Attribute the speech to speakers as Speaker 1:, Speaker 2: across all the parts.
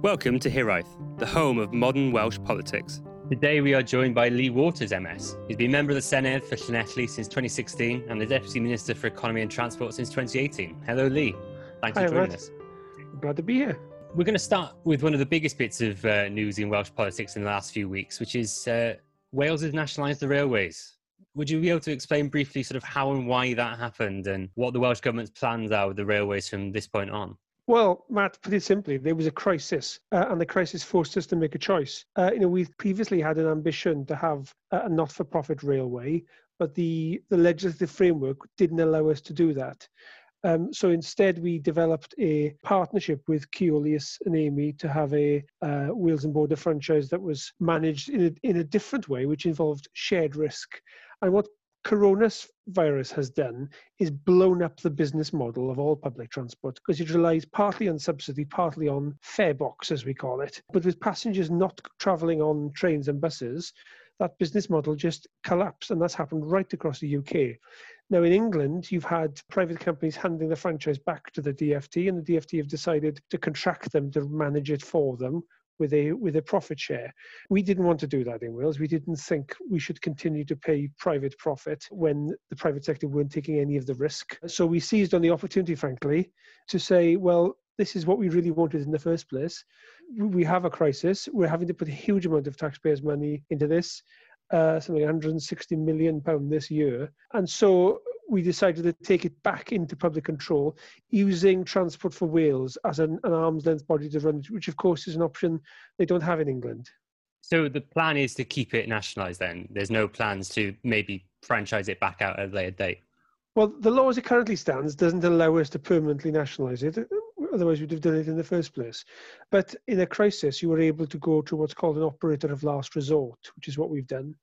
Speaker 1: Welcome to Hiraeth, the home of modern Welsh politics. Today we are joined by Lee Waters MS. He's been member of the Senedd for Llanelli since 2016 and the Deputy Minister for Economy and Transport since 2018. Hello, Lee. Thanks
Speaker 2: Hi,
Speaker 1: for joining
Speaker 2: Matt.
Speaker 1: us.
Speaker 2: Glad to be here.
Speaker 1: We're going to start with one of the biggest bits of uh, news in Welsh politics in the last few weeks, which is uh, Wales has nationalised the railways. Would you be able to explain briefly sort of how and why that happened and what the Welsh Government's plans are with the railways from this point on?
Speaker 2: Well, Matt, put it simply, there was a crisis, uh, and the crisis forced us to make a choice. Uh, you know, we've previously had an ambition to have a not-for-profit railway, but the, the legislative framework didn't allow us to do that. Um, so instead, we developed a partnership with Keolis and Amey to have a uh, Wales and Border franchise that was managed in a, in a different way, which involved shared risk. And what coronavirus has done is blown up the business model of all public transport because it relies partly on subsidy, partly on fare box, as we call it. But with passengers not travelling on trains and buses, that business model just collapsed, and that's happened right across the UK. Now, in England, you've had private companies handing the franchise back to the DFT, and the DFT have decided to contract them to manage it for them with a with a profit share. We didn't want to do that in Wales. We didn't think we should continue to pay private profit when the private sector weren't taking any of the risk. So we seized on the opportunity, frankly, to say, well, this is what we really wanted in the first place. We have a crisis. We're having to put a huge amount of taxpayers' money into this, uh, something 160 million pound this year, and so we decided to take it back into public control using Transport for Wales as an, an arm's length body to run which of course is an option they don't have in England.
Speaker 1: So the plan is to keep it nationalised then? There's no plans to maybe franchise it back out at a later date?
Speaker 2: Well, the law as it currently stands doesn't allow us to permanently nationalise it. Otherwise, we'd have done it in the first place. But in a crisis, you were able to go to what's called an operator of last resort, which is what we've done.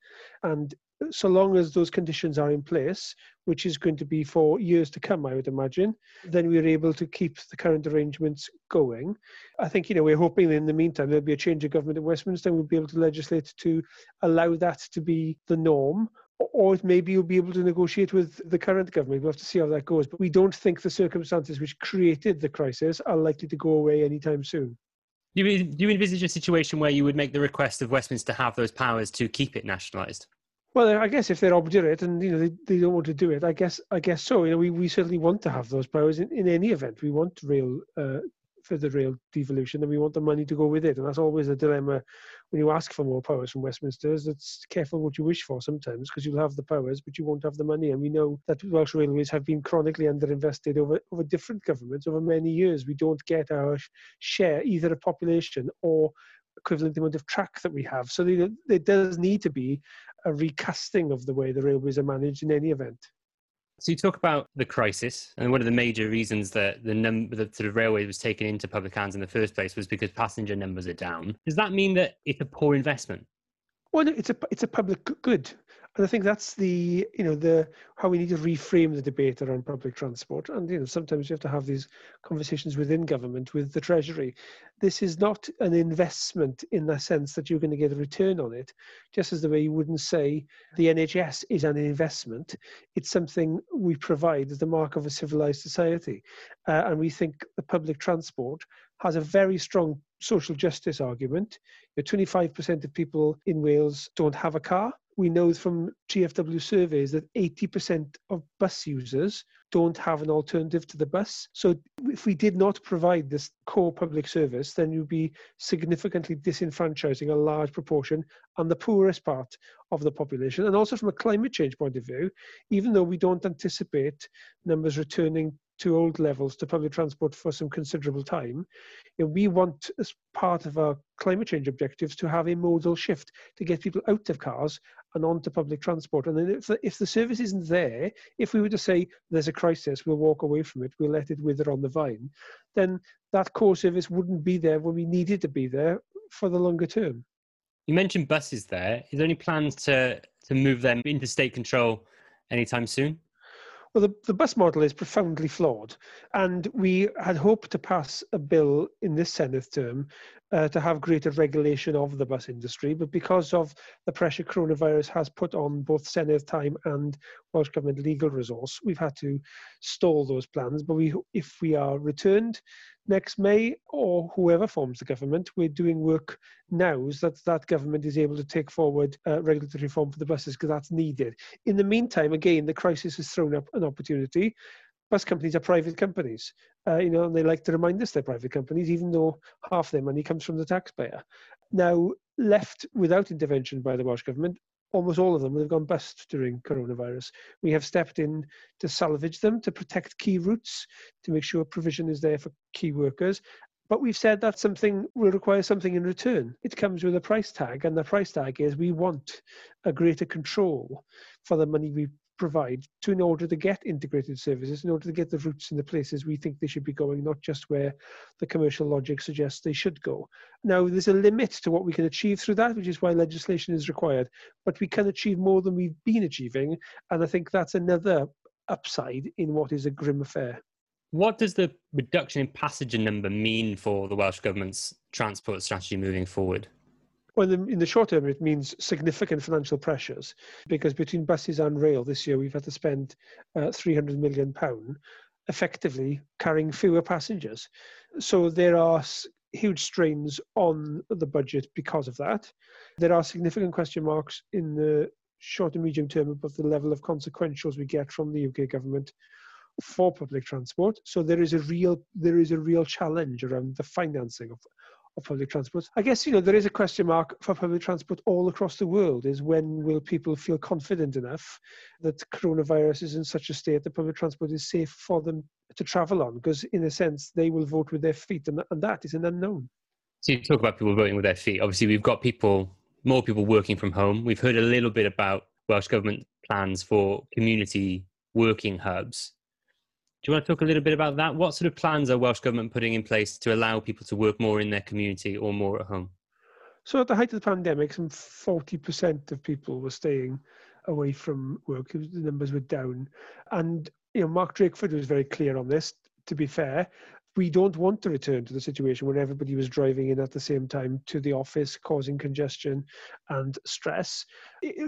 Speaker 2: And so long as those conditions are in place, which is going to be for years to come, I would imagine, then we're able to keep the current arrangements going. I think, you know, we're hoping in the meantime there'll be a change of government at Westminster and we'll be able to legislate to allow that to be the norm. Or maybe you'll be able to negotiate with the current government. We'll have to see how that goes. But we don't think the circumstances which created the crisis are likely to go away anytime soon.
Speaker 1: You, do you envisage a situation where you would make the request of Westminster to have those powers to keep it nationalised?
Speaker 2: Well, I guess if they're obdurate and you know they, they don't want to do it, I guess I guess so. You know, we, we certainly want to have those powers in, in any event. We want rail uh, for the rail devolution, and we want the money to go with it. And that's always a dilemma when you ask for more powers from Westminster. Is it's careful what you wish for sometimes because you'll have the powers, but you won't have the money. And we know that Welsh Railways have been chronically underinvested over over different governments over many years. We don't get our share either of population or equivalent amount of track that we have. So there, there does need to be a recasting of the way the railways are managed in any event.
Speaker 1: So you talk about the crisis, and one of the major reasons that the number the sort of railway was taken into public hands in the first place was because passenger numbers are down. Does that mean that it's a poor investment?
Speaker 2: Well, it's a it's a public good, and I think that's the you know the how we need to reframe the debate around public transport. And you know sometimes you have to have these conversations within government with the treasury. This is not an investment in the sense that you're going to get a return on it, just as the way you wouldn't say the NHS is an investment. It's something we provide as the mark of a civilized society, uh, and we think the public transport has a very strong social justice argument. You know, 25% of people in Wales don't have a car. We know from TFW surveys that 80% of bus users don't have an alternative to the bus. So if we did not provide this core public service, then you'd be significantly disenfranchising a large proportion and the poorest part of the population. And also from a climate change point of view, even though we don't anticipate numbers returning to old levels to public transport for some considerable time. Know, we want, as part of our climate change objectives, to have a modal shift to get people out of cars and onto public transport. And then if the, if the service isn't there, if we were to say there's a crisis, we'll walk away from it, we'll let it wither on the vine, then that core service wouldn't be there when we needed to be there for the longer term.
Speaker 1: You mentioned buses there. Is there any plans to, to move them into state control anytime soon?
Speaker 2: Well, the, the bus model is profoundly flawed, and we had hoped to pass a bill in this Senedd term uh, to have greater regulation of the bus industry, but because of the pressure coronavirus has put on both Senedd time and Welsh Government legal resource, we've had to stall those plans. But we, if we are returned next May or whoever forms the government, we're doing work now so that that government is able to take forward uh, regulatory reform for the buses because that's needed. In the meantime, again, the crisis has thrown up an opportunity. Bus companies are private companies, uh, you know, and they like to remind us they're private companies, even though half their money comes from the taxpayer. Now, left without intervention by the Welsh Government, almost all of them have gone bust during coronavirus. We have stepped in to salvage them, to protect key routes, to make sure provision is there for key workers. But we've said that something will require something in return. It comes with a price tag, and the price tag is we want a greater control for the money we provide to in order to get integrated services, in order to get the routes in the places we think they should be going, not just where the commercial logic suggests they should go. Now, there's a limit to what we can achieve through that, which is why legislation is required, but we can achieve more than we've been achieving, and I think that's another upside in what is a grim affair.
Speaker 1: What does the reduction in passenger number mean for the Welsh Government's transport strategy moving forward?
Speaker 2: Well, in the, short term, it means significant financial pressures because between buses and rail this year, we've had to spend uh, 300 million pound effectively carrying fewer passengers. So there are huge strains on the budget because of that. There are significant question marks in the short and medium term about the level of consequentials we get from the UK government for public transport. So there is a real there is a real challenge around the financing of, of public transport. I guess you know there is a question mark for public transport all across the world. Is when will people feel confident enough that coronavirus is in such a state that public transport is safe for them to travel on? Because in a sense, they will vote with their feet, and, and that is an unknown.
Speaker 1: So you talk about people voting with their feet. Obviously, we've got people, more people working from home. We've heard a little bit about Welsh government plans for community working hubs. Do you want to talk a little bit about that? What sort of plans are Welsh Government putting in place to allow people to work more in their community or more at home?
Speaker 2: So at the height of the pandemic, some 40% of people were staying away from work. The numbers were down. And you know, Mark Drakeford was very clear on this, to be fair. We don't want to return to the situation where everybody was driving in at the same time to the office, causing congestion and stress.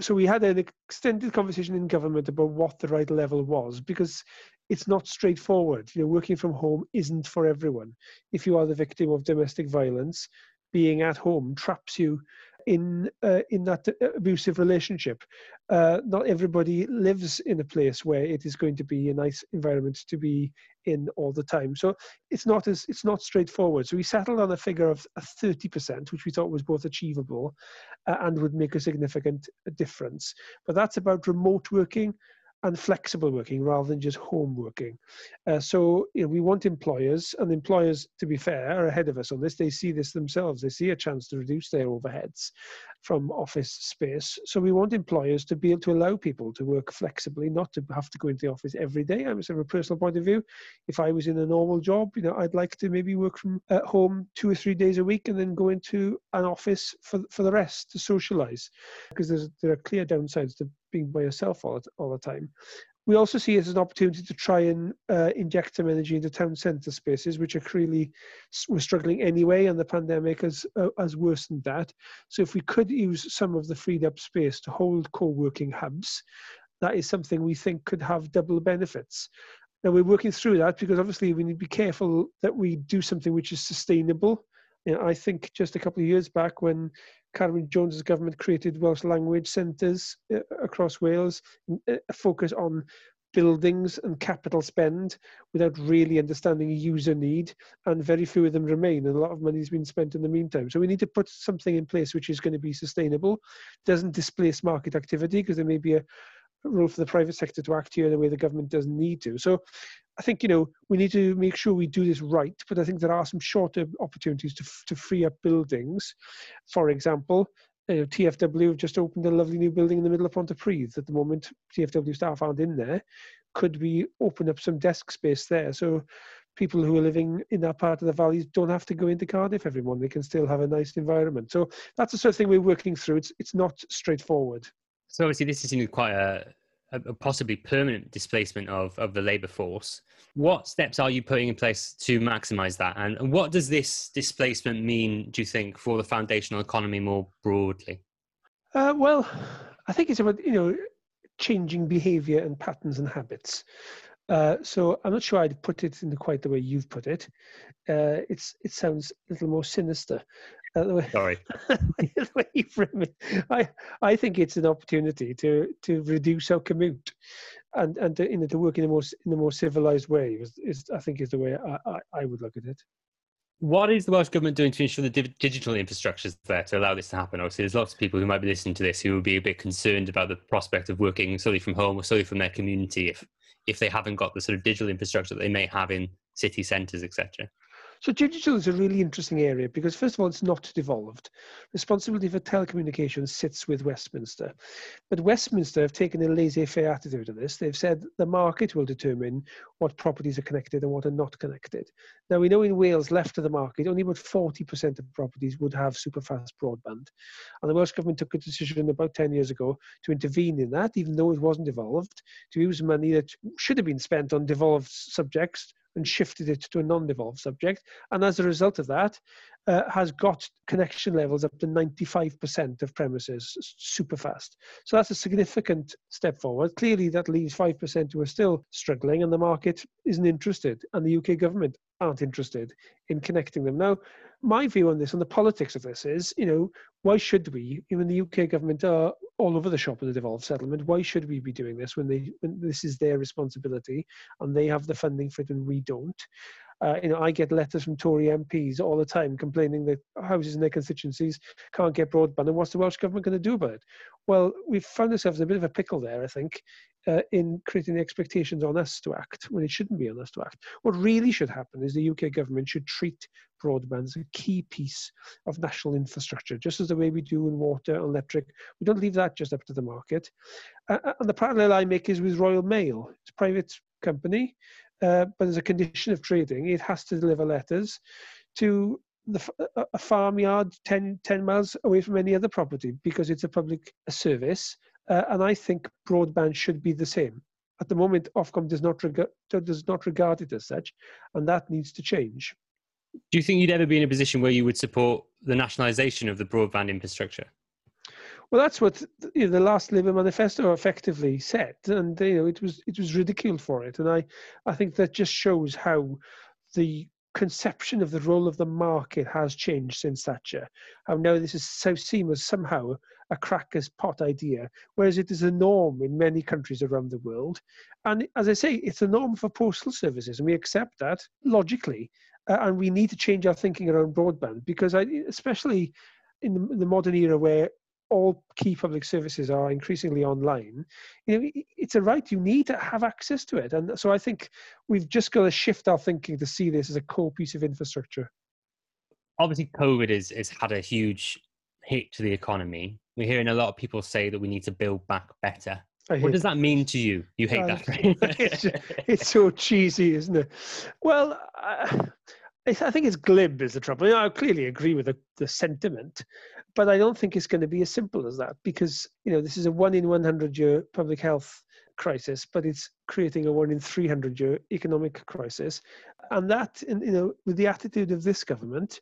Speaker 2: So we had an extended conversation in government about what the right level was, because it's not straightforward. You know, working from home isn't for everyone. If you are the victim of domestic violence, being at home traps you in uh, in that abusive relationship. Uh, not everybody lives in a place where it is going to be a nice environment to be in all the time. So it's not as it's not straightforward. So we settled on a figure of thirty percent, which we thought was both achievable uh, and would make a significant difference. But that's about remote working and flexible working rather than just home working. Uh, so you know, we want employers, and employers, to be fair, are ahead of us on this. They see this themselves. They see a chance to reduce their overheads from office space. So we want employers to be able to allow people to work flexibly, not to have to go into the office every day. I was from a personal point of view. If I was in a normal job, you know, I'd like to maybe work from at home two or three days a week and then go into an office for for the rest to socialize, because there are clear downsides to being by yourself all, all the time. We also see it as an opportunity to try and uh, inject some energy into town centre spaces, which are clearly were struggling anyway, and the pandemic has uh, has worsened that. So, if we could use some of the freed up space to hold co-working hubs, that is something we think could have double benefits. Now we're working through that because obviously we need to be careful that we do something which is sustainable. You know, I think just a couple of years back when Carwyn Jones's government created Welsh language centres uh, across Wales, uh, a focus on buildings and capital spend without really understanding user need, and very few of them remain, and a lot of money has been spent in the meantime. So we need to put something in place which is going to be sustainable, doesn't displace market activity, because there may be a role for the private sector to act here in a way the government doesn't need to. So I think you know we need to make sure we do this right, but I think there are some shorter opportunities to to free up buildings. For example, uh, TFW have just opened a lovely new building in the middle of Pontypridd. At the moment, TFW staff aren't in there. Could we open up some desk space there so people who are living in that part of the valleys don't have to go into Cardiff every morning? They can still have a nice environment. So that's the sort of thing we're working through. It's it's not straightforward.
Speaker 1: So obviously, this is quite a a, possibly permanent displacement of, of the labour force. What steps are you putting in place to maximise that? And, what does this displacement mean, do you think, for the foundational economy more broadly?
Speaker 2: Uh, well, I think it's about, you know, changing behaviour and patterns and habits. Uh, so I'm not sure I'd put it in quite the way you've put it. Uh, it's it sounds a little more sinister.
Speaker 1: The way, Sorry,
Speaker 2: the way you frame it, I I think it's an opportunity to to reduce our commute, and and to, you know, to work in a more in a more civilized way is, is I think is the way I, I, I would look at it.
Speaker 1: What is the Welsh Government doing to ensure the digital infrastructure is there to allow this to happen? Obviously, there's lots of people who might be listening to this who will be a bit concerned about the prospect of working solely from home or solely from their community if, if they haven't got the sort of digital infrastructure that they may have in city centres, etc.
Speaker 2: So digital is a really interesting area because first of all, it's not devolved. Responsibility for telecommunications sits with Westminster. But Westminster have taken a laissez-faire attitude to this. They've said the market will determine what properties are connected and what are not connected. Now we know in Wales, left of the market, only about 40% of properties would have superfast broadband. And the Welsh Government took a decision about 10 years ago to intervene in that, even though it wasn't devolved, to use money that should have been spent on devolved subjects and shifted it to a non-devolved subject. And as a result of that, uh, has got connection levels up to 95% of premises super fast. So that's a significant step forward. Clearly, that leaves 5% who are still struggling, and the market isn't interested, and the UK government aren't interested in connecting them. Now, my view on this and the politics of this is, you know, why should we, even the UK government are all over the shop in the devolved settlement, why should we be doing this when they when this is their responsibility and they have the funding for it and we don't? Uh, you know, I get letters from Tory MPs all the time complaining that houses in their constituencies can't get broadband, and what's the Welsh government going to do about it? Well, we've found ourselves in a bit of a pickle there, I think, uh, in creating expectations on us to act when it shouldn't be on us to act. What really should happen is the UK government should treat broadband as a key piece of national infrastructure, just as the way we do in water and electric. We don't leave that just up to the market. Uh, uh and the parallel I make is with Royal Mail. It's a private company uh, but as a condition of trading, it has to deliver letters to the, a farmyard 10, 10 miles away from any other property because it's a public service. Uh, and I think broadband should be the same. At the moment, Ofcom does not, reg- does not regard it as such, and that needs to change.
Speaker 1: Do you think you'd ever be in a position where you would support the nationalisation of the broadband infrastructure?
Speaker 2: Well, that's what you know, the last Labour manifesto effectively said, and you know it was it was ridiculed for it, and I I think that just shows how the conception of the role of the market has changed since Thatcher. How now this is so seen as somehow a cracker's pot idea, whereas it is a norm in many countries around the world. And as I say, it's a norm for postal services, and we accept that logically. Uh, and we need to change our thinking around broadband because, I, especially in the, in the modern era where all key public services are increasingly online, you know, it's a right. You need to have access to it. And so I think we've just got to shift our thinking to see this as a core piece of infrastructure.
Speaker 1: Obviously, COVID has, has had a huge hit to the economy. We're hearing a lot of people say that we need to build back better. What does that mean to you? You hate uh, that.
Speaker 2: it's, it's, so cheesy, isn't it? Well, uh, I think it's glib is the trouble. I clearly agree with the, the sentiment, but I don't think it's going to be as simple as that because you know this is a one in 100 year public health crisis, but it's creating a one in 300 year economic crisis, and that you know with the attitude of this government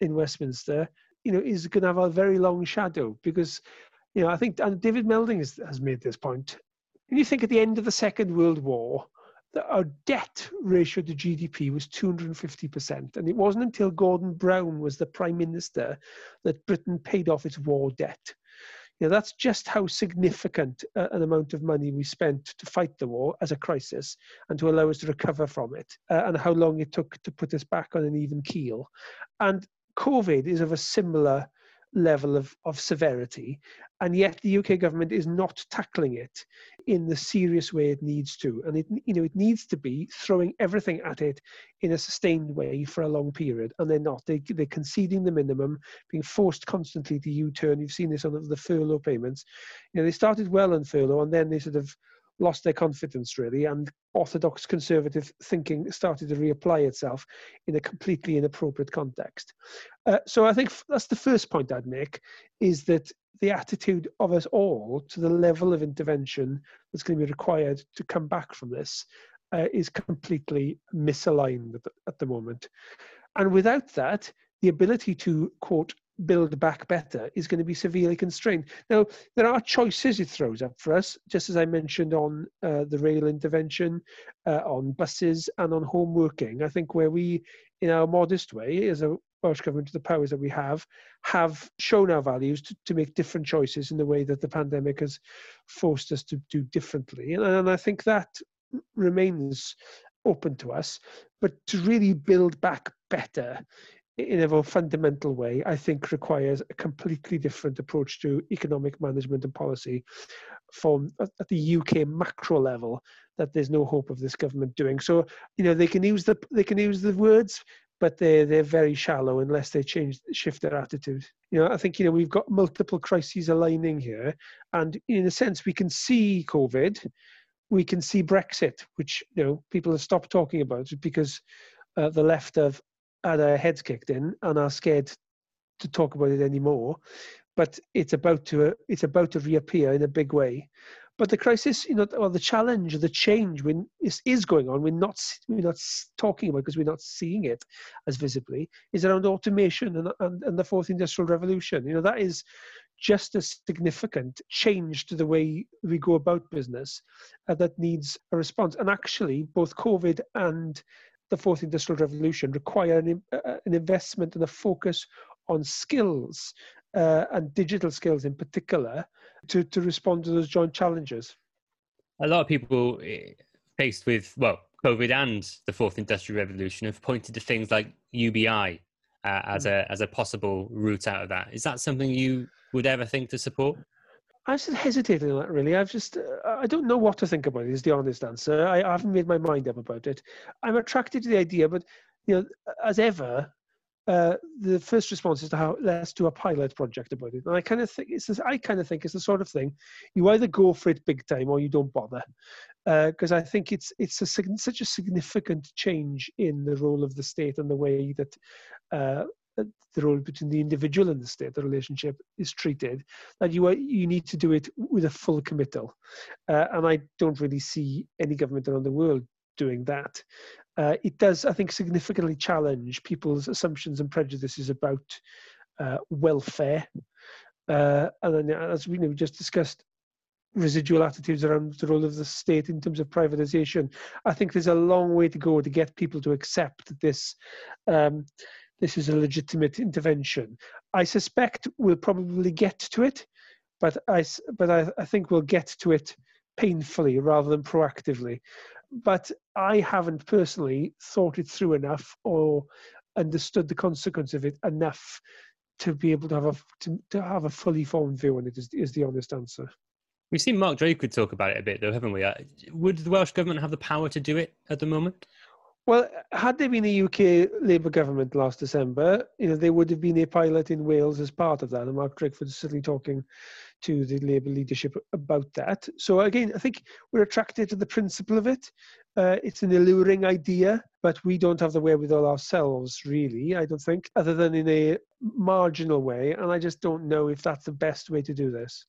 Speaker 2: in Westminster, you know, is going to have a very long shadow because you know I think and David Melding has, has made this point. When you think at the end of the Second World War, our debt ratio to GDP was 250%. And it wasn't until Gordon Brown was the prime minister that Britain paid off its war debt. You know, that's just how significant uh, an amount of money we spent to fight the war as a crisis and to allow us to recover from it, uh, and how long it took to put us back on an even keel. And COVID is of a similar level of, of severity, and yet the UK government is not tackling it in the serious way it needs to. And it, you know, it needs to be throwing everything at it in a sustained way for a long period, and they're not. They, they're conceding the minimum, being forced constantly to U-turn. You've seen this on the furlough payments. You know, they started well on furlough, and then they sort of lost their confidence really and orthodox conservative thinking started to reapply itself in a completely inappropriate context. Uh, so i think that's the first point i'd make is that the attitude of us all to the level of intervention that's going to be required to come back from this uh, is completely misaligned at the, at the moment. And without that the ability to quote build back better is going to be severely constrained. Now, there are choices it throws up for us, just as I mentioned on uh, the rail intervention, uh, on buses, and on home working. I think where we, in our modest way, as a Welsh Government, the powers that we have, have shown our values to, to make different choices in the way that the pandemic has forced us to do differently. And, and I think that remains open to us. But to really build back better in a more fundamental way, I think requires a completely different approach to economic management and policy from at the UK macro level that there's no hope of this government doing. So, you know, they can use the they can use the words, but they're they're very shallow unless they change shift their attitude. You know, I think you know we've got multiple crises aligning here, and in a sense we can see COVID, we can see Brexit, which you know people have stopped talking about because uh, the left have had their heads kicked in and are scared to talk about it anymore. But it's about to it's about to reappear in a big way. But the crisis, you know, or the challenge, the change when is, is going on, we're not we're not talking about because we're not seeing it as visibly, is around automation and, and, and the fourth industrial revolution. You know, that is just a significant change to the way we go about business uh, that needs a response. And actually, both COVID and the fourth industrial revolution require an, uh, an investment and a focus on skills uh, and digital skills in particular to, to respond to those joint challenges.
Speaker 1: A lot of people eh, faced with, well, COVID and the fourth industrial revolution have pointed to things like UBI uh, as, mm. a, as a possible route out of that. Is that something you would ever think to support?
Speaker 2: I'm just hesitating on that. Really, I've just uh, I don't know what to think about it. Is the honest answer. I, I haven't made my mind up about it. I'm attracted to the idea, but you know, as ever, uh, the first response is to how let's do a pilot project about it. And I kind of think it's I kind of think it's the sort of thing you either go for it big time or you don't bother, because uh, I think it's it's a, such a significant change in the role of the state and the way that uh, the role between the individual and the state, the relationship is treated, that you are, you need to do it with a full committal. Uh, and I don't really see any government around the world doing that. Uh, it does, I think, significantly challenge people's assumptions and prejudices about uh, welfare. Uh, and then, as we know, just discussed, residual attitudes around the role of the state in terms of privatization. I think there's a long way to go to get people to accept this um, this is a legitimate intervention. I suspect we'll probably get to it, but I, but I, I think we'll get to it painfully rather than proactively. But I haven't personally thought it through enough or understood the consequence of it enough to be able to have a to, to have a fully formed view on it. Is, is the honest answer.
Speaker 1: We've seen Mark Drakeford talk about it a bit, though, haven't we? Uh, would the Welsh government have the power to do it at the moment?
Speaker 2: Well, had there been a UK Labour government last December, you know, there would have been a pilot in Wales as part of that, and Mark Drakeford is certainly talking to the Labour leadership about that. So again, I think we're attracted to the principle of it. Uh, it's an alluring idea, but we don't have the wherewithal ourselves, really. I don't think, other than in a marginal way, and I just don't know if that's the best way to do this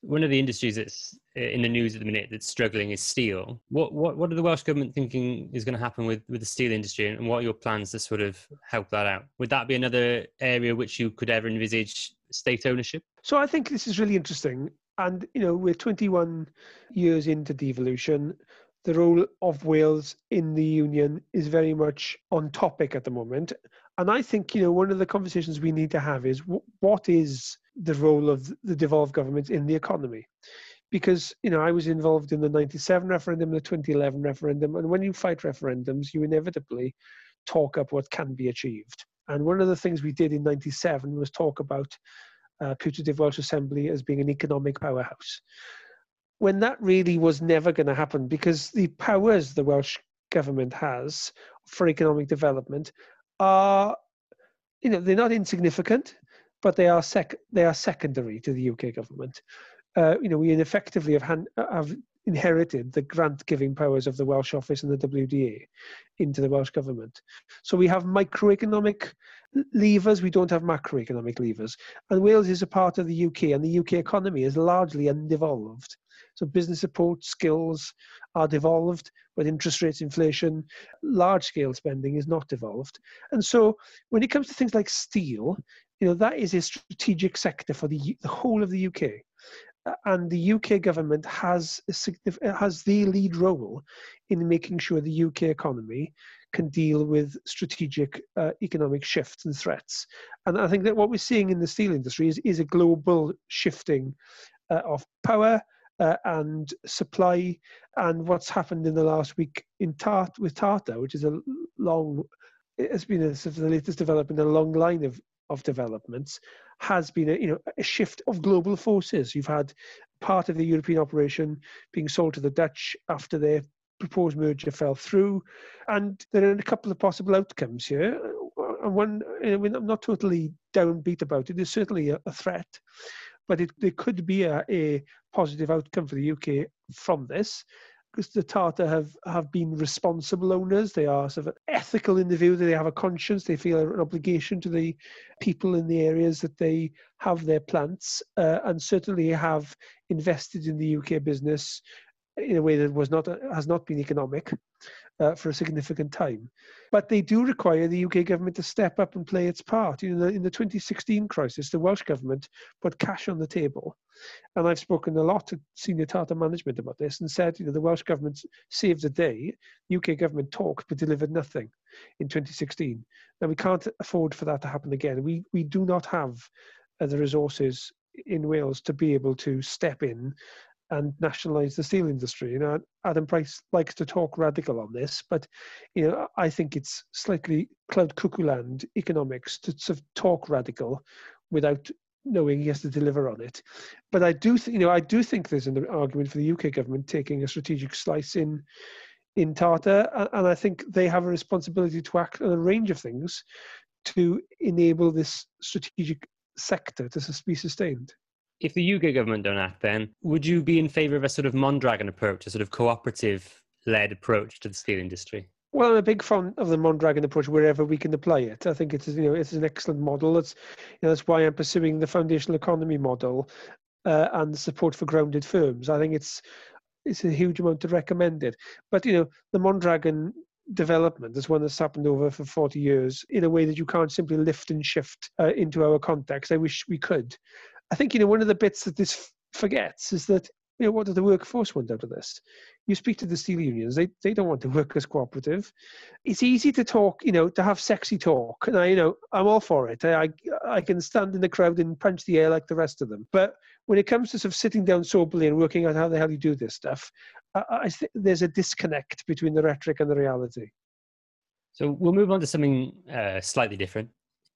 Speaker 1: one of the industries that's uh, in the news at the minute that's struggling is steel. What what what are the Welsh government thinking is going to happen with with the steel industry, and what are your plans to sort of help that out? Would that be another area which you could ever envisage state ownership?
Speaker 2: So I think this is really interesting, and you know we're 21 years into devolution. The role of Wales in the union is very much on topic at the moment, and I think you know one of the conversations we need to have is what is the role of the devolved government in the economy because you know I was involved in the 97 referendum, the 2011 referendum, and when you fight referendums, you inevitably talk up what can be achieved. And one of the things we did in 97 was talk about uh, putative Welsh Assembly as being an economic powerhouse. When that really was never going to happen because the powers the Welsh government has for economic development are, you know, they're not insignificant but they are sec they are secondary to the UK government. Uh, you know, we effectively have, hand, have inherited the grant giving powers of the Welsh Office and the WDA into the Welsh government. So we have microeconomic levers, we don't have macroeconomic levers. And Wales is a part of the UK, and the UK economy is largely undevolved. So business support skills are devolved, but interest rates, inflation, large scale spending is not devolved. And so when it comes to things like steel, You know, that is a strategic sector for the, the whole of the UK. And the UK government has a, has the lead role in making sure the UK economy can deal with strategic uh, economic shifts and threats. And I think that what we're seeing in the steel industry is, is a global shifting uh, of power uh, and supply. And what's happened in the last week in Tart with Tata, which is a long, it has been a, sort of the latest development in a long line of of developments has been a, you know a shift of global forces. You've had part of the European operation being sold to the Dutch after their proposed merger fell through, and there are a couple of possible outcomes here. And one, I mean, I'm not totally downbeat about it. There's certainly a, a threat, but it, there could be a, a positive outcome for the UK from this the Tata have, have been responsible owners. They are sort of ethical in the view that they have a conscience. They feel an obligation to the people in the areas that they have their plants, uh, and certainly have invested in the UK business in a way that was not has not been economic uh, for a significant time. But they do require the UK government to step up and play its part. You know, in the 2016 crisis, the Welsh government put cash on the table, and I've spoken a lot to senior Tata management about this and said, you know, the Welsh government saved the day. UK government talked but delivered nothing in 2016. Now we can't afford for that to happen again. We we do not have uh, the resources in Wales to be able to step in and nationalise the steel industry. You know, Adam Price likes to talk radical on this, but you know, I think it's slightly cloud cuckoo land economics to sort of talk radical without knowing he has to deliver on it. But I do, th- you know, I do think there's an argument for the UK government taking a strategic slice in in Tata, and I think they have a responsibility to act on a range of things to enable this strategic sector to be sustained
Speaker 1: if the UK government don't act, then would you be in favour of a sort of Mondragon approach, a sort of cooperative led approach to the steel industry?
Speaker 2: Well, I'm a big fan of the Mondragon approach wherever we can apply it. I think it's you know it's an excellent model. It's you know, that's why I'm pursuing the foundational economy model uh, and support for grounded firms. I think it's it's a huge amount to recommend it. But you know the Mondragon development is one that's happened over for 40 years in a way that you can't simply lift and shift uh, into our context. I wish we could. I think you know one of the bits that this forgets is that you know what does the workforce want out of this? You speak to the steel unions; they they don't want the workers cooperative. It's easy to talk, you know, to have sexy talk, and I, you know, I'm all for it. I I can stand in the crowd and punch the air like the rest of them. But when it comes to sort of sitting down soberly and working out how the hell you do this stuff, I, I think there's a disconnect between the rhetoric and the reality.
Speaker 1: So we'll move on to something uh, slightly different.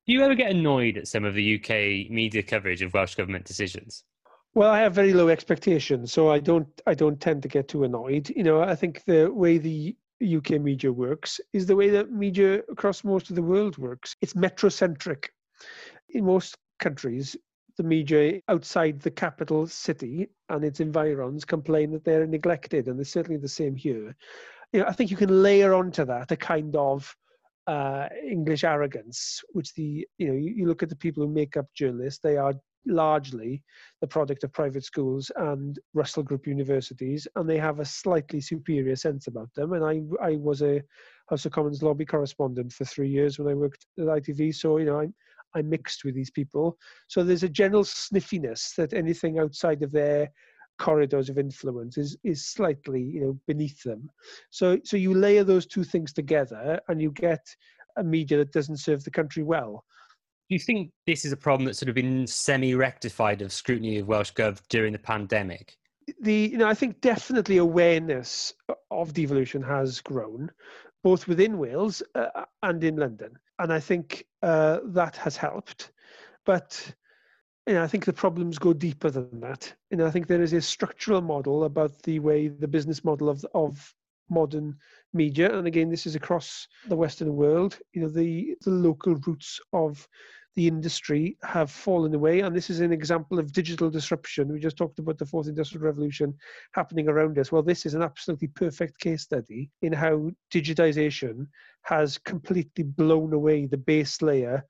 Speaker 1: Do you ever get annoyed at some of the UK media coverage of Welsh government decisions?
Speaker 2: Well, I have very low expectations, so I don't I don't tend to get too annoyed. You know, I think the way the UK media works is the way that media across most of the world works. It's metrocentric. In most countries, the media outside the capital city and its environs complain that they're neglected, and it's certainly the same here. You know, I think you can layer onto that a kind of uh, English arrogance, which the you know you, you, look at the people who make up journalists, they are largely the product of private schools and Russell Group universities, and they have a slightly superior sense about them. And I I was a House of Commons lobby correspondent for three years when I worked at ITV, so you know I'm I mixed with these people. So there's a general sniffiness that anything outside of their corridors of influence is is slightly you know beneath them. So so you layer those two things together and you get a media that doesn't serve the country well.
Speaker 1: Do you think this is a problem that's sort of been semi-rectified of scrutiny of welsh gov during the pandemic?
Speaker 2: The you know i think definitely awareness of devolution has grown both within wales uh, and in london. And i think uh, that has helped. But you know, I think the problems go deeper than that. You know, I think there is a structural model about the way the business model of of modern media, and again, this is across the Western world. You know, the the local roots of the industry have fallen away, and this is an example of digital disruption. We just talked about the fourth industrial revolution happening around us. Well, this is an absolutely perfect case study in how digitization has completely blown away the base layer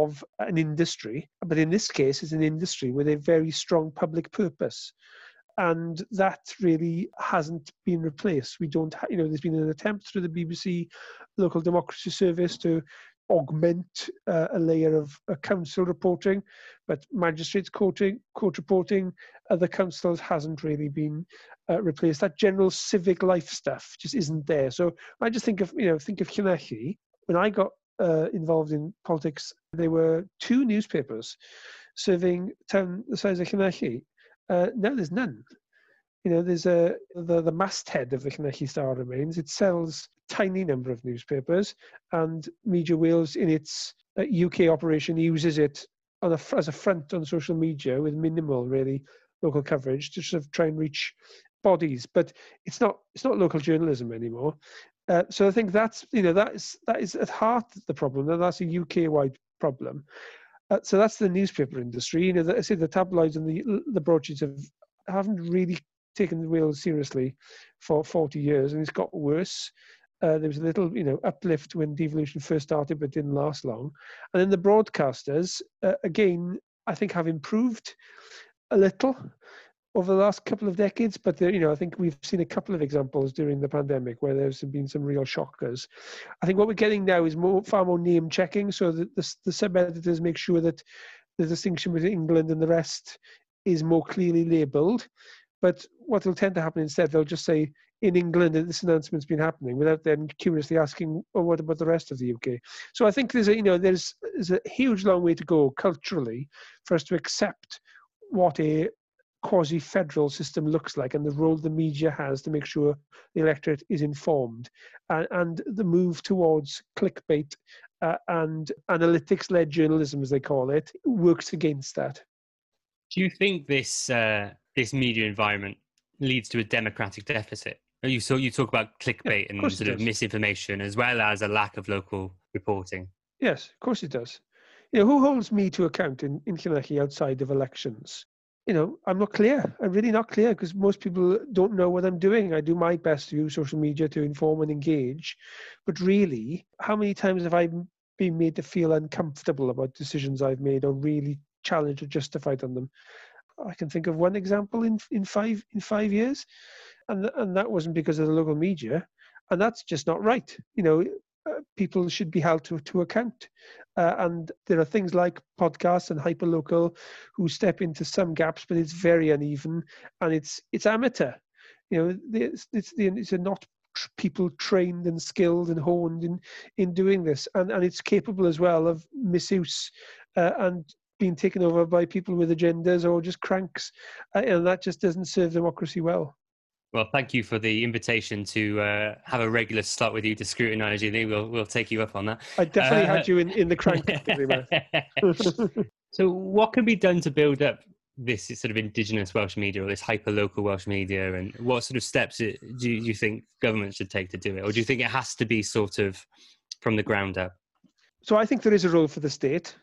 Speaker 2: of an industry, but in this case, it's an industry with a very strong public purpose. And that really hasn't been replaced. We don't, you know, there's been an attempt through the BBC local democracy service to augment uh, a layer of uh, council reporting, but magistrates courting, court reporting, other councils hasn't really been uh, replaced. That general civic life stuff just isn't there. So I just think of you know think of Llanelli. When I got uh, involved in politics, there were two newspapers serving town the size of Llanelli. Uh, now there's none you know, there's a the, the masthead of the Llanelli Star remains. It sells a tiny number of newspapers, and Media Wales, in its UK uh, operation, uses it a, as a front on social media with minimal, really, local coverage to sort of try and reach bodies. But it's not it's not local journalism anymore. Uh, so I think that's you know that is that is at heart the problem, and that's a UK wide problem. Uh, so that's the newspaper industry. You know, the, I say the tabloids and the the broadsheets have haven't really taken the wheel seriously for 40 years, and it's got worse. Uh, there was a little, you know, uplift when devolution first started, but didn't last long. And then the broadcasters, uh, again, I think have improved a little over the last couple of decades. But you know, I think we've seen a couple of examples during the pandemic where there's been some real shockers. I think what we're getting now is more, far more name checking, so that the, the sub editors make sure that the distinction between England and the rest is more clearly labelled. But what will tend to happen instead, they'll just say, in England, this announcement's been happening, without then curiously asking, "Oh, what about the rest of the UK?" So I think there's a, you know, there's, there's a huge long way to go culturally for us to accept what a quasi-federal system looks like and the role the media has to make sure the electorate is informed and, and the move towards clickbait uh, and analytics-led journalism as they call it works against that
Speaker 1: do you think this uh, this media environment leads to a democratic deficit. You so you talk about clickbait yeah, and sort of misinformation as well as a lack of local reporting.
Speaker 2: Yes, of course it does. You know, who holds me to account in, in Llanelli outside of elections? You know, I'm not clear. I'm really not clear because most people don't know what I'm doing. I do my best to use social media to inform and engage. But really, how many times have I been made to feel uncomfortable about decisions I've made or really challenged or justified on them? I can think of one example in in five in five years, and and that wasn't because of the local media, and that's just not right. You know, people should be held to to account, uh, and there are things like podcasts and hyperlocal who step into some gaps, but it's very uneven and it's it's amateur. You know, it's it's, it's not people trained and skilled and honed in in doing this and and it's capable as well of misuse uh, and being taken over by people with agendas or just cranks, uh, and that just doesn't serve democracy well.
Speaker 1: Well, thank you for the invitation to uh, have a regular slot with you to scrutinise you. We'll we'll take you up on that.
Speaker 2: I definitely uh, had you in, in the crank
Speaker 1: so, what can be done to build up this sort of indigenous Welsh media or this hyper local Welsh media, and what sort of steps do you think government should take to do it, or do you think it has to be sort of from the ground up?
Speaker 2: So, I think there is a role for the state.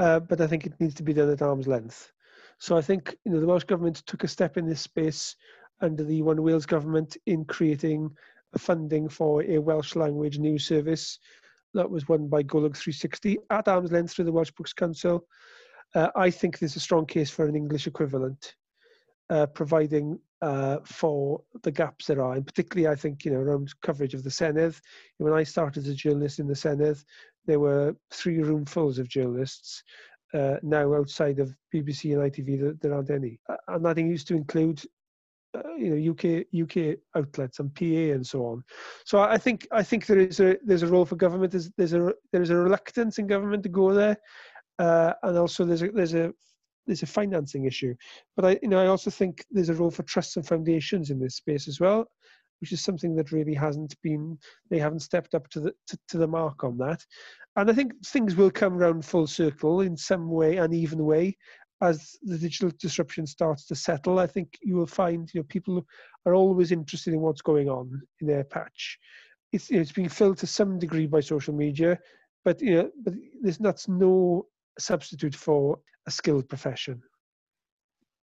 Speaker 2: Uh, but I think it needs to be done at arm's length. So I think you know the Welsh government took a step in this space under the One Wales government in creating a funding for a Welsh language news service that was won by Golwg 360 at arm's length through the Welsh Books Council. Uh, I think there's a strong case for an English equivalent, uh, providing uh, for the gaps there are, and particularly I think you know around coverage of the Senedd. When I started as a journalist in the Senedd, there were three roomfuls of journalists. Uh, now outside of BBC and ITV, there, there aren't any, and that used to include uh, you know UK UK outlets and PA and so on. So I think I think there is a there's a role for government. There's there's a there's a reluctance in government to go there, uh, and also there's a there's a there's a financing issue. But I you know I also think there's a role for trusts and foundations in this space as well which is something that really hasn't been they haven't stepped up to the to, to, the mark on that and i think things will come round full circle in some way uneven way as the digital disruption starts to settle i think you will find you know people are always interested in what's going on in their patch it's you know, it's being filled to some degree by social media but you know but there's that's no substitute for a skilled profession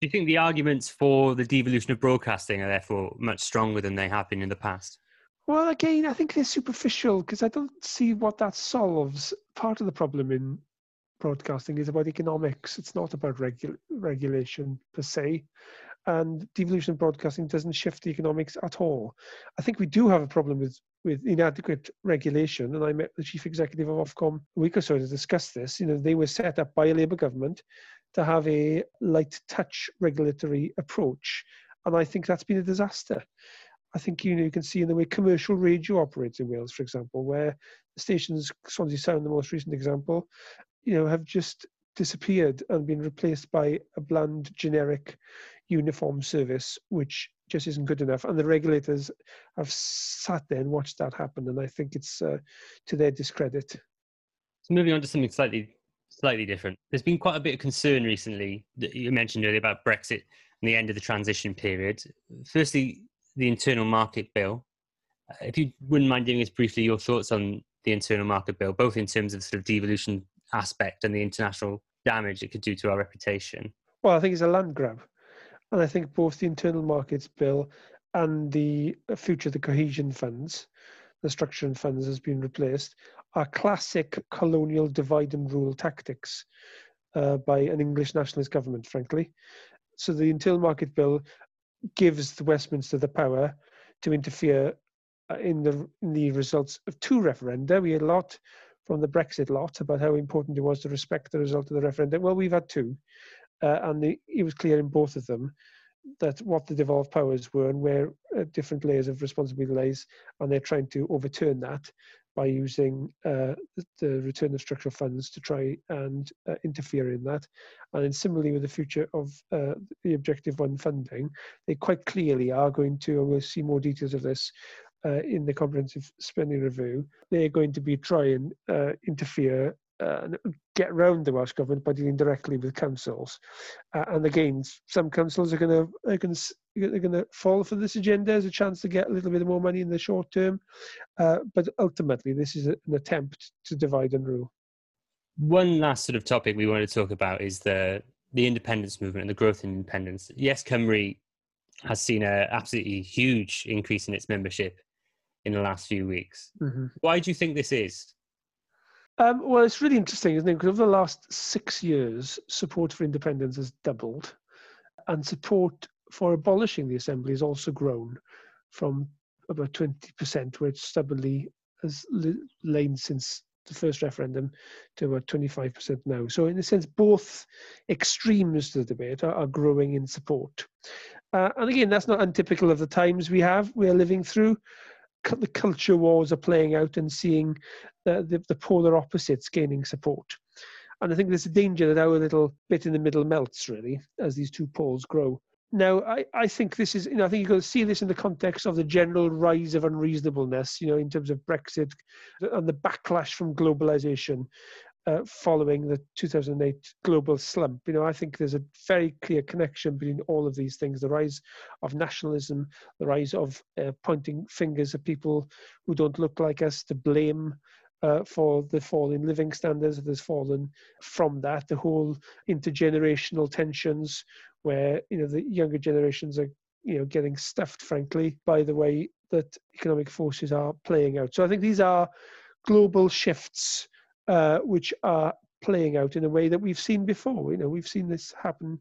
Speaker 1: do you think the arguments for the devolution of broadcasting are therefore much stronger than they have been in the past?
Speaker 2: Well, again, I think they're superficial because I don't see what that solves. Part of the problem in broadcasting is about economics. It's not about regu- regulation per se. and devolution broadcasting doesn't shift the economics at all. I think we do have a problem with with inadequate regulation, and I met the chief executive of Ofcom a week or so to discuss this. You know, they were set up by a Labour government to have a light touch regulatory approach, and I think that's been a disaster. I think you know you can see in the way commercial radio operates in Wales, for example, where stations, Swansea Sound, the most recent example, you know, have just disappeared and been replaced by a bland, generic, uniform service, which just isn't good enough. And the regulators have sat there and watched that happen, and I think it's uh, to their discredit.
Speaker 1: So moving on to something slightly slightly different. There's been quite a bit of concern recently that you mentioned earlier about Brexit and the end of the transition period. Firstly, the internal market bill. Uh, if you wouldn't mind giving us briefly your thoughts on the internal market bill, both in terms of sort of devolution aspect and the international damage it could do to our reputation.
Speaker 2: Well, I think it's a land grab. And I think both the internal markets bill and the future of the cohesion funds, the structural funds has been replaced, are classic colonial divide and rule tactics uh, by an English nationalist government, frankly. So the internal market bill gives the Westminster the power to interfere uh, in the in the results of two referenda. We had a lot from the Brexit lot about how important it was to respect the result of the referendum. Well, we've had two, uh, and the, it was clear in both of them that what the devolved powers were and where uh, different layers of responsibility lies, and they're trying to overturn that by using uh, the return of structural funds to try and uh, interfere in that. And then similarly with the future of uh, the Objective One funding, they quite clearly are going to, and we'll see more details of this uh, in the comprehensive spending review, they're going to be trying uh, interfere uh, get around the Welsh government by dealing directly with councils. Uh, and again, some councils are going to are going to they're going to fall for this agenda as a chance to get a little bit more money in the short term. Uh, but ultimately, this is an attempt to divide and rule.
Speaker 1: One last sort of topic we want to talk about is the the independence movement and the growth in independence. Yes, Cymru has seen an absolutely huge increase in its membership in the last few weeks. Mm-hmm. Why do you think this is?
Speaker 2: Um, well, it's really interesting, isn't it? Because over the last six years, support for independence has doubled, and support for abolishing the assembly has also grown from about 20%, where it stubbornly has lain since the first referendum, to about 25% now. So, in a sense, both extremes of the debate are, are growing in support. Uh, and again, that's not untypical of the times we have we are living through the culture wars are playing out and seeing the, the, the polar opposites gaining support. And I think there's a danger that our little bit in the middle melts really as these two poles grow. Now, I, I think this is, you know, I think you've got to see this in the context of the general rise of unreasonableness, you know, in terms of Brexit and the backlash from globalization uh, following the 2008 global slump. You know, I think there's a very clear connection between all of these things: the rise of nationalism, the rise of uh, pointing fingers at people who don't look like us to blame. Uh, for the fall in living standards that has fallen from that, the whole intergenerational tensions, where you know the younger generations are you know getting stuffed, frankly, by the way that economic forces are playing out. So I think these are global shifts uh, which are playing out in a way that we've seen before. You know, we've seen this happen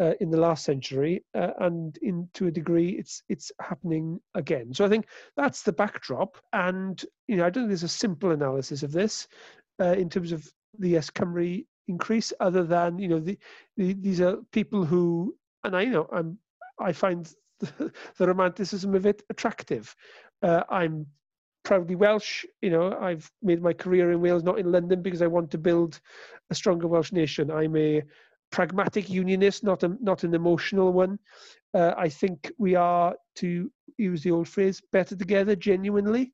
Speaker 2: uh, in the last century, uh, and in to a degree, it's it's happening again. So I think that's the backdrop, and you know, I don't think there's a simple analysis of this uh, in terms of the Yes Cymru increase, other than you know, the, the these are people who, and I you know, I'm I find the, the romanticism of it attractive. Uh, I'm proudly Welsh. You know, I've made my career in Wales, not in London, because I want to build a stronger Welsh nation. I'm a pragmatic unionist, not a, not an emotional one. Uh, I think we are, to use the old phrase, better together genuinely.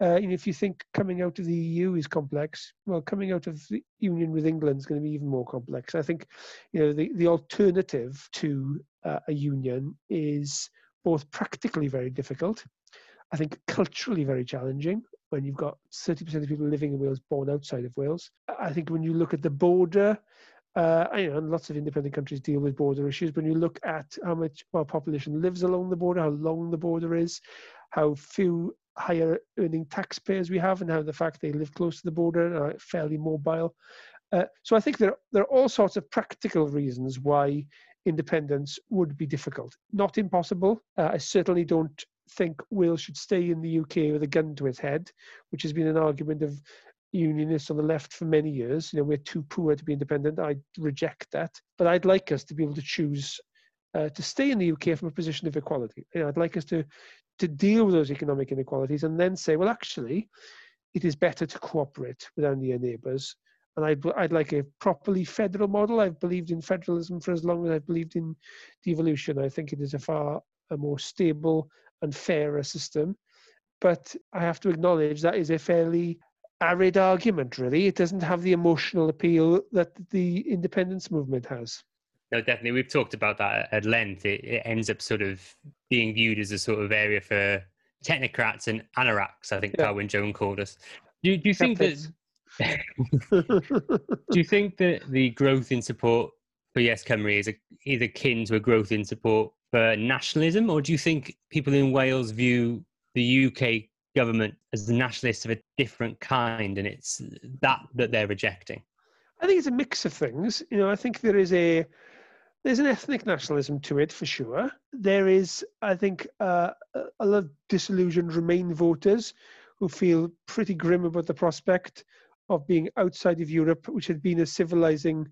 Speaker 2: Uh, and if you think coming out of the EU is complex, well, coming out of the union with England is going to be even more complex. I think, you know, the, the alternative to uh, a union is both practically very difficult I think culturally very challenging when you've got 30% of people living in Wales born outside of Wales. I think when you look at the border, uh, you know, and lots of independent countries deal with border issues. When you look at how much our population lives along the border, how long the border is, how few higher earning taxpayers we have, and how the fact they live close to the border and are fairly mobile. Uh, so I think there there are all sorts of practical reasons why independence would be difficult. Not impossible. Uh, I certainly don't think Wales should stay in the UK with a gun to its head, which has been an argument of unionists on the left for many years. You know, we're too poor to be independent. I reject that. But I'd like us to be able to choose uh, to stay in the UK from a position of equality. You know, I'd like us to to deal with those economic inequalities and then say, well, actually, it is better to cooperate with our near neighbours. And I'd, I'd like a properly federal model. I've believed in federalism for as long as I've believed in devolution. I think it is a far a more stable and fairer system. But I have to acknowledge that is a fairly arid argument, really. It doesn't have the emotional appeal that the independence movement has.
Speaker 1: No, definitely. We've talked about that at length. It, it ends up sort of being viewed as a sort of area for technocrats and anoraks, I think yeah. Carwyn Jones called us. Do, do you think that do you think that the growth in support for Yes Cymru is a, is akin to a growth in support for nationalism, or do you think people in Wales view the UK government as nationalists of a different kind, and it's that that they're rejecting?
Speaker 2: I think it's a mix of things. You know, I think there is a there's an ethnic nationalism to it for sure. There is, I think, uh, a lot of disillusioned Remain voters who feel pretty grim about the prospect of being outside of Europe, which had been a civilizing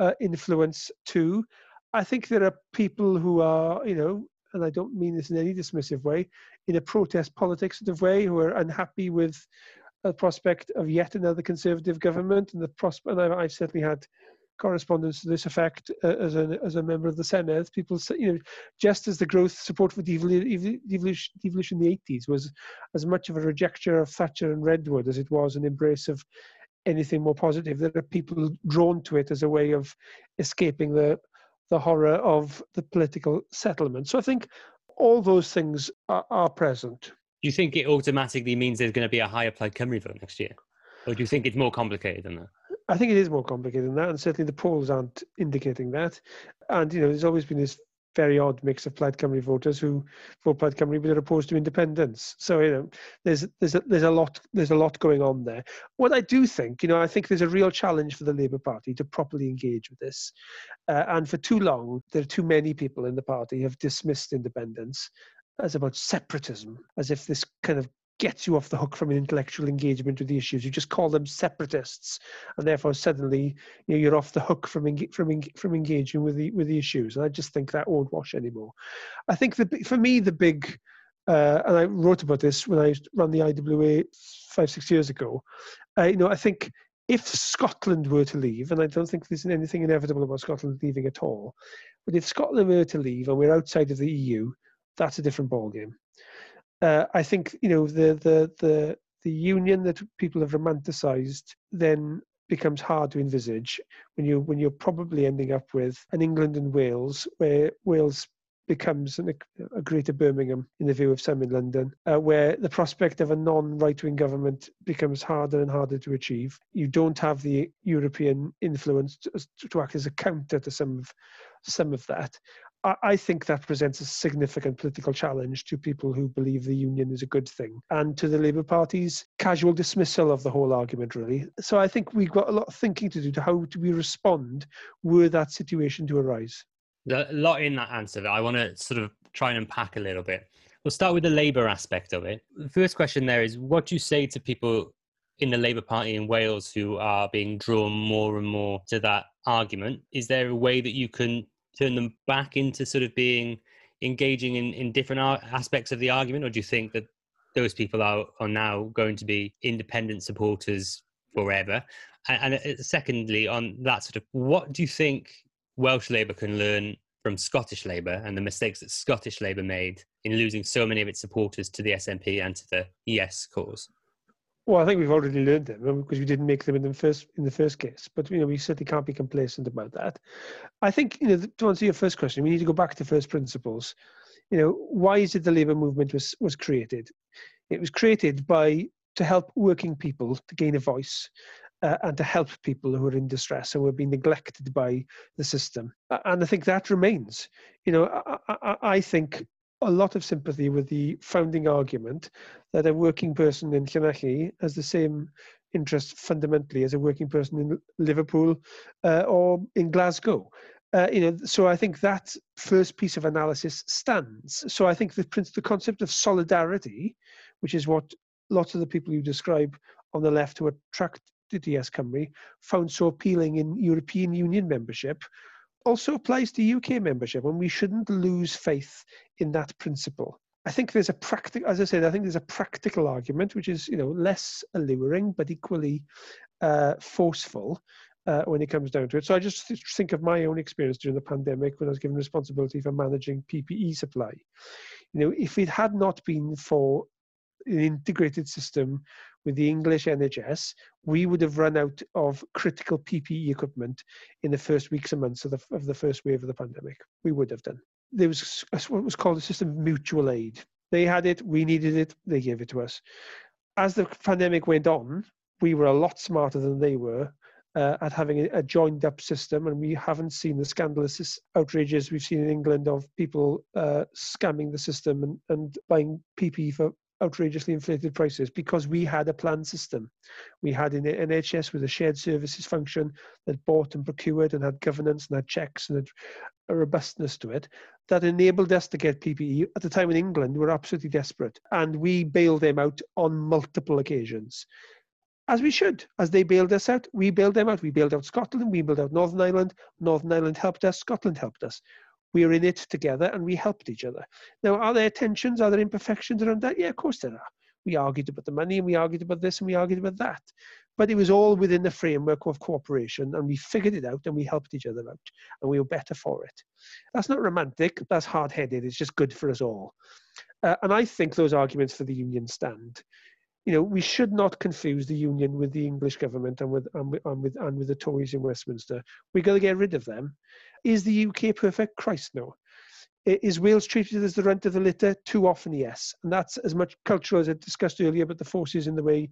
Speaker 2: uh, influence too. I think there are people who are, you know, and I don't mean this in any dismissive way, in a protest politics sort of way, who are unhappy with the prospect of yet another conservative government, and the prospect. And I've certainly had correspondence to this effect uh, as a as a member of the Senedd. People say, you know, just as the growth support for devolution, devolution in the 80s was as much of a rejection of Thatcher and Redwood as it was an embrace of anything more positive. There are people drawn to it as a way of escaping the the horror of the political settlement. So I think all those things are, are present.
Speaker 1: Do you think it automatically means there's going to be a higher Plaid Cymru vote next year? Or do you think it's more complicated than that?
Speaker 2: I think it is more complicated than that, and certainly the polls aren't indicating that. And you know, there's always been this very odd mix of Plaid Cymru voters who vote Plaid Cymru but are opposed to independence. So you know, there's there's a, there's a lot there's a lot going on there. What I do think, you know, I think there's a real challenge for the Labour Party to properly engage with this. Uh, and for too long, there are too many people in the party have dismissed independence as about separatism, as if this kind of gets you off the hook from an intellectual engagement with the issues. You just call them separatists, and therefore suddenly you you're off the hook from en- from en- from engaging with the with the issues. And I just think that won't wash anymore. I think the for me the big uh, and I wrote about this when I ran the IWA five six years ago. Uh, you know, I think if Scotland were to leave, and I don't think there's anything inevitable about Scotland leaving at all, but if Scotland were to leave and we're outside of the EU, that's a different ballgame uh, I think you know the the the the union that people have romanticized then becomes hard to envisage when you when you're probably ending up with an England and Wales where Wales becomes an, a greater Birmingham in the view of some in London, uh, where the prospect of a non-right-wing government becomes harder and harder to achieve. You don't have the European influence to, to act as a counter to some of some of that. I think that presents a significant political challenge to people who believe the union is a good thing and to the Labour Party's casual dismissal of the whole argument, really. So I think we've got a lot of thinking to do to how do we respond were that situation to arise.
Speaker 1: A lot in that answer that I want to sort of try and unpack a little bit. We'll start with the Labour aspect of it. The first question there is what do you say to people in the Labour Party in Wales who are being drawn more and more to that argument? Is there a way that you can turn them back into sort of being engaging in, in different aspects of the argument, or do you think that those people are, are now going to be independent supporters forever? And, and uh, secondly, on that sort of, what do you think Welsh Labour can learn from Scottish Labour and the mistakes that Scottish Labour made in losing so many of its supporters to the SNP and to the Yes cause?
Speaker 2: Well, I think we've already learned them because we didn't make them in the first in the first case. But you know, we certainly can't be complacent about that. I think you know to answer your first question, we need to go back to first principles. You know, why is it the labour movement was was created? It was created by to help working people to gain a voice uh, and to help people who are in distress and who have been neglected by the system. And I think that remains. You know, I, I, I think a lot of sympathy with the founding argument that a working person in Llanelli has the same interest fundamentally as a working person in Liverpool uh, or in Glasgow. Uh, you know, so I think that first piece of analysis stands. So I think the the concept of solidarity, which is what lots of the people you describe on the left who attract to Yes Cymru found so appealing in European Union membership, also applies to UK membership, and we shouldn't lose faith in that principle. I think there's a practical, as I said, I think there's a practical argument which is, you know, less alluring but equally uh, forceful uh, when it comes down to it. So I just think of my own experience during the pandemic when I was given responsibility for managing PPE supply. You know, if it had not been for an integrated system with the English NHS, we would have run out of critical PPE equipment in the first weeks and months of the, of the first wave of the pandemic. We would have done. There was what was called a system of mutual aid. They had it, we needed it, they gave it to us. As the pandemic went on, we were a lot smarter than they were uh, at having a, joined up system, and we haven't seen the scandalous outrages we've seen in England of people uh, scamming the system and, and buying PPE for outrageously inflated prices because we had a planned system. We had an NHS with a shared services function that bought and procured and had governance and had checks and had a robustness to it that enabled us to get PPE. At the time in England, we were absolutely desperate and we bailed them out on multiple occasions. As we should, as they bailed us out, we bailed them out. We bailed out Scotland, we bailed out Northern Ireland. Northern Ireland helped us, Scotland helped us we are in it together and we helped each other. Now, are there tensions? Are there imperfections around that? Yeah, of course there are. We argued about the money and we argued about this and we argued about that. But it was all within the framework of cooperation and we figured it out and we helped each other out and we were better for it. That's not romantic, that's hard headed, it's just good for us all. Uh, and I think those arguments for the union stand you know, we should not confuse the union with the English government and with and with and with, and with the Tories in Westminster. We're going to get rid of them. Is the UK perfect? Christ, no. Is Wales treated as the rent of the litter? Too often, yes. And that's as much cultural as I discussed earlier about the forces in the way,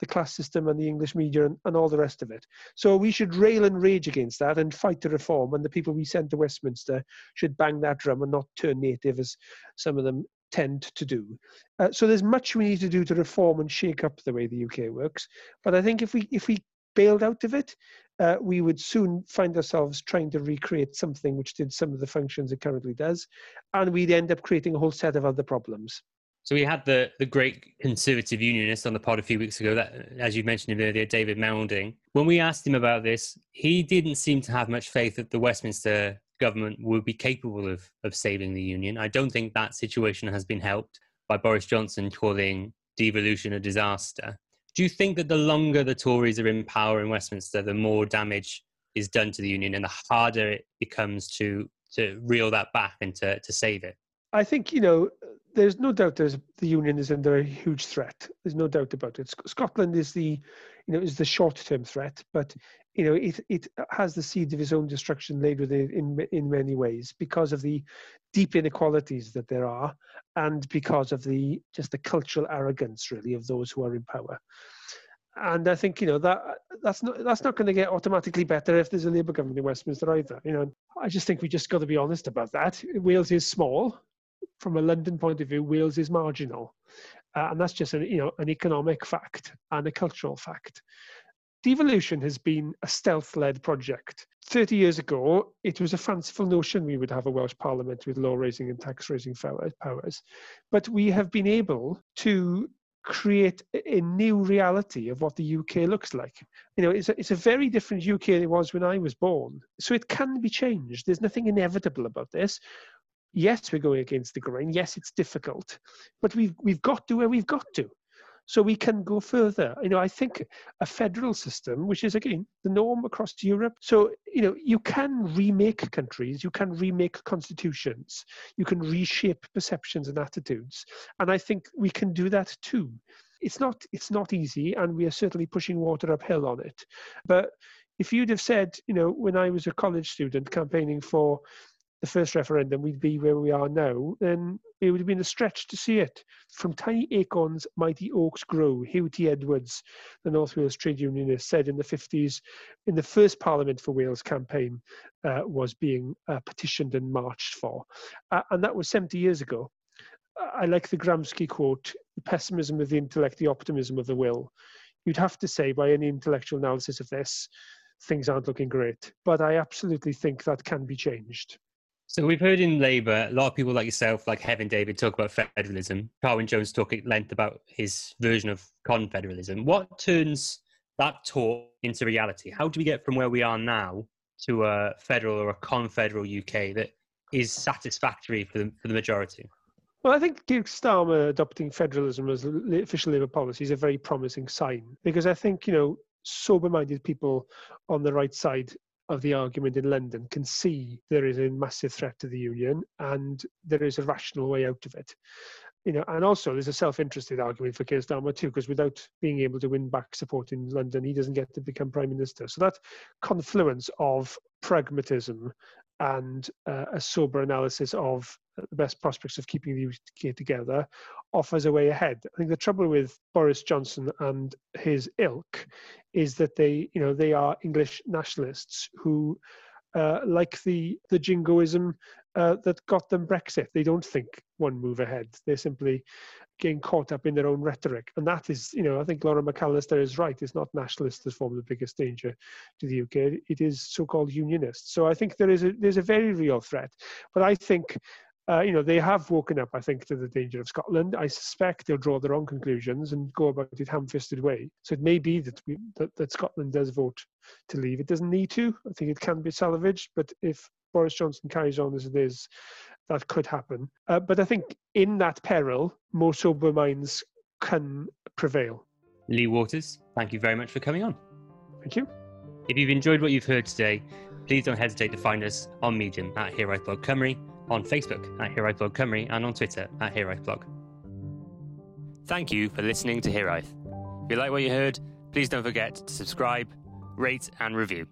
Speaker 2: the class system and the English media and, and all the rest of it. So we should rail and rage against that and fight to reform. And the people we send to Westminster should bang that drum and not turn native as some of them tend to do. Uh, so there's much we need to do to reform and shake up the way the UK works. But I think if we if we bailed out of it, uh, we would soon find ourselves trying to recreate something which did some of the functions it currently does, and we'd end up creating a whole set of other problems.
Speaker 1: So we had the the great conservative unionist on the pod a few weeks ago. That, as you mentioned earlier, David Melding. When we asked him about this, he didn't seem to have much faith that the Westminster government would be capable of, of saving the union. I don't think that situation has been helped by Boris Johnson calling devolution a disaster. Do you think that the longer the Tories are in power in Westminster, the more damage is done to the union and the harder it becomes to, to reel that back and to, to save it?
Speaker 2: I think, you know, there's no doubt there's the union is under a huge threat. There's no doubt about it. Scotland is the, you know, is the short-term threat, but you know, it it has the seed of its own destruction laid within in in many ways because of the deep inequalities that there are, and because of the just the cultural arrogance really of those who are in power. And I think you know that that's not that's not going to get automatically better if there's a Labour government in Westminster either. You know, I just think we just got to be honest about that. Wales is small, from a London point of view. Wales is marginal, uh, and that's just an you know an economic fact and a cultural fact. Devolution has been a stealth led project. 30 years ago, it was a fanciful notion we would have a Welsh Parliament with law raising and tax raising powers. But we have been able to create a new reality of what the UK looks like. You know, it's a, it's a very different UK than it was when I was born. So it can be changed. There's nothing inevitable about this. Yes, we're going against the grain. Yes, it's difficult, but we've we've got to where we've got to so we can go further. You know, I think a federal system, which is again the norm across Europe. So you know, you can remake countries, you can remake constitutions, you can reshape perceptions and attitudes, and I think we can do that too. It's not it's not easy, and we are certainly pushing water uphill on it. But if you'd have said, you know, when I was a college student campaigning for the first referendum, we'd be where we are now, then it would have been a stretch to see it. From tiny acorns, mighty oaks grow, Huw T. Edwards, the North Wales trade unionist, said in the 50s, in the first Parliament for Wales campaign uh, was being uh, petitioned and marched for. Uh, and that was 70 years ago. I like the Gramsci quote the pessimism of the intellect, the optimism of the will. You'd have to say, by any intellectual analysis of this, things aren't looking great. But I absolutely think that can be changed.
Speaker 1: So we've heard in Labour a lot of people like yourself, like Hefin David, talk about federalism. Carwyn Jones talk at length about his version of confederalism. What turns that talk into reality? How do we get from where we are now to a federal or a confederal UK that is satisfactory for the, for the majority?
Speaker 2: Well, I think Keir Starmer adopting federalism as official Labour policy is a very promising sign because I think, you know, sober minded people on the right side of the argument in London can see there is a massive threat to the union and there is a rational way out of it. You know, and also there's a self-interested argument for Keir Starmer too, because without being able to win back support in London, he doesn't get to become prime minister. So that confluence of pragmatism and uh, a sober analysis of the best prospects of keeping the UK together offers a way ahead. I think the trouble with Boris Johnson and his ilk is that they, you know, they are English nationalists who uh, like the the jingoism uh, that got them Brexit. They don't think one move ahead. They're simply getting caught up in their own rhetoric, and that is, you know, I think Laura McAllister is right. It's not nationalists that form the biggest danger to the UK. It is so-called unionists. So I think there is a there's a very real threat. But I think uh, you know, they have woken up, I think, to the danger of Scotland. I suspect they'll draw their own conclusions and go about it ham-fisted way. So it may be that, we, that, that Scotland does vote to leave. It doesn't need to. I think it can be salvaged. But if Boris Johnson carries on as it is, that could happen. Uh, but I think in that peril, more sober minds can prevail.
Speaker 1: Lee Waters, thank you very much for coming on.
Speaker 2: Thank you.
Speaker 1: If you've enjoyed what you've heard today, please don't hesitate to find us on Medium at Hiraeth Blog Cymru on Facebook at Hiraeth Blog Cymru and on Twitter at Hiraeth Blog. Thank you for listening to Hiraeth. If you like what you heard, please don't forget to subscribe, rate, and review.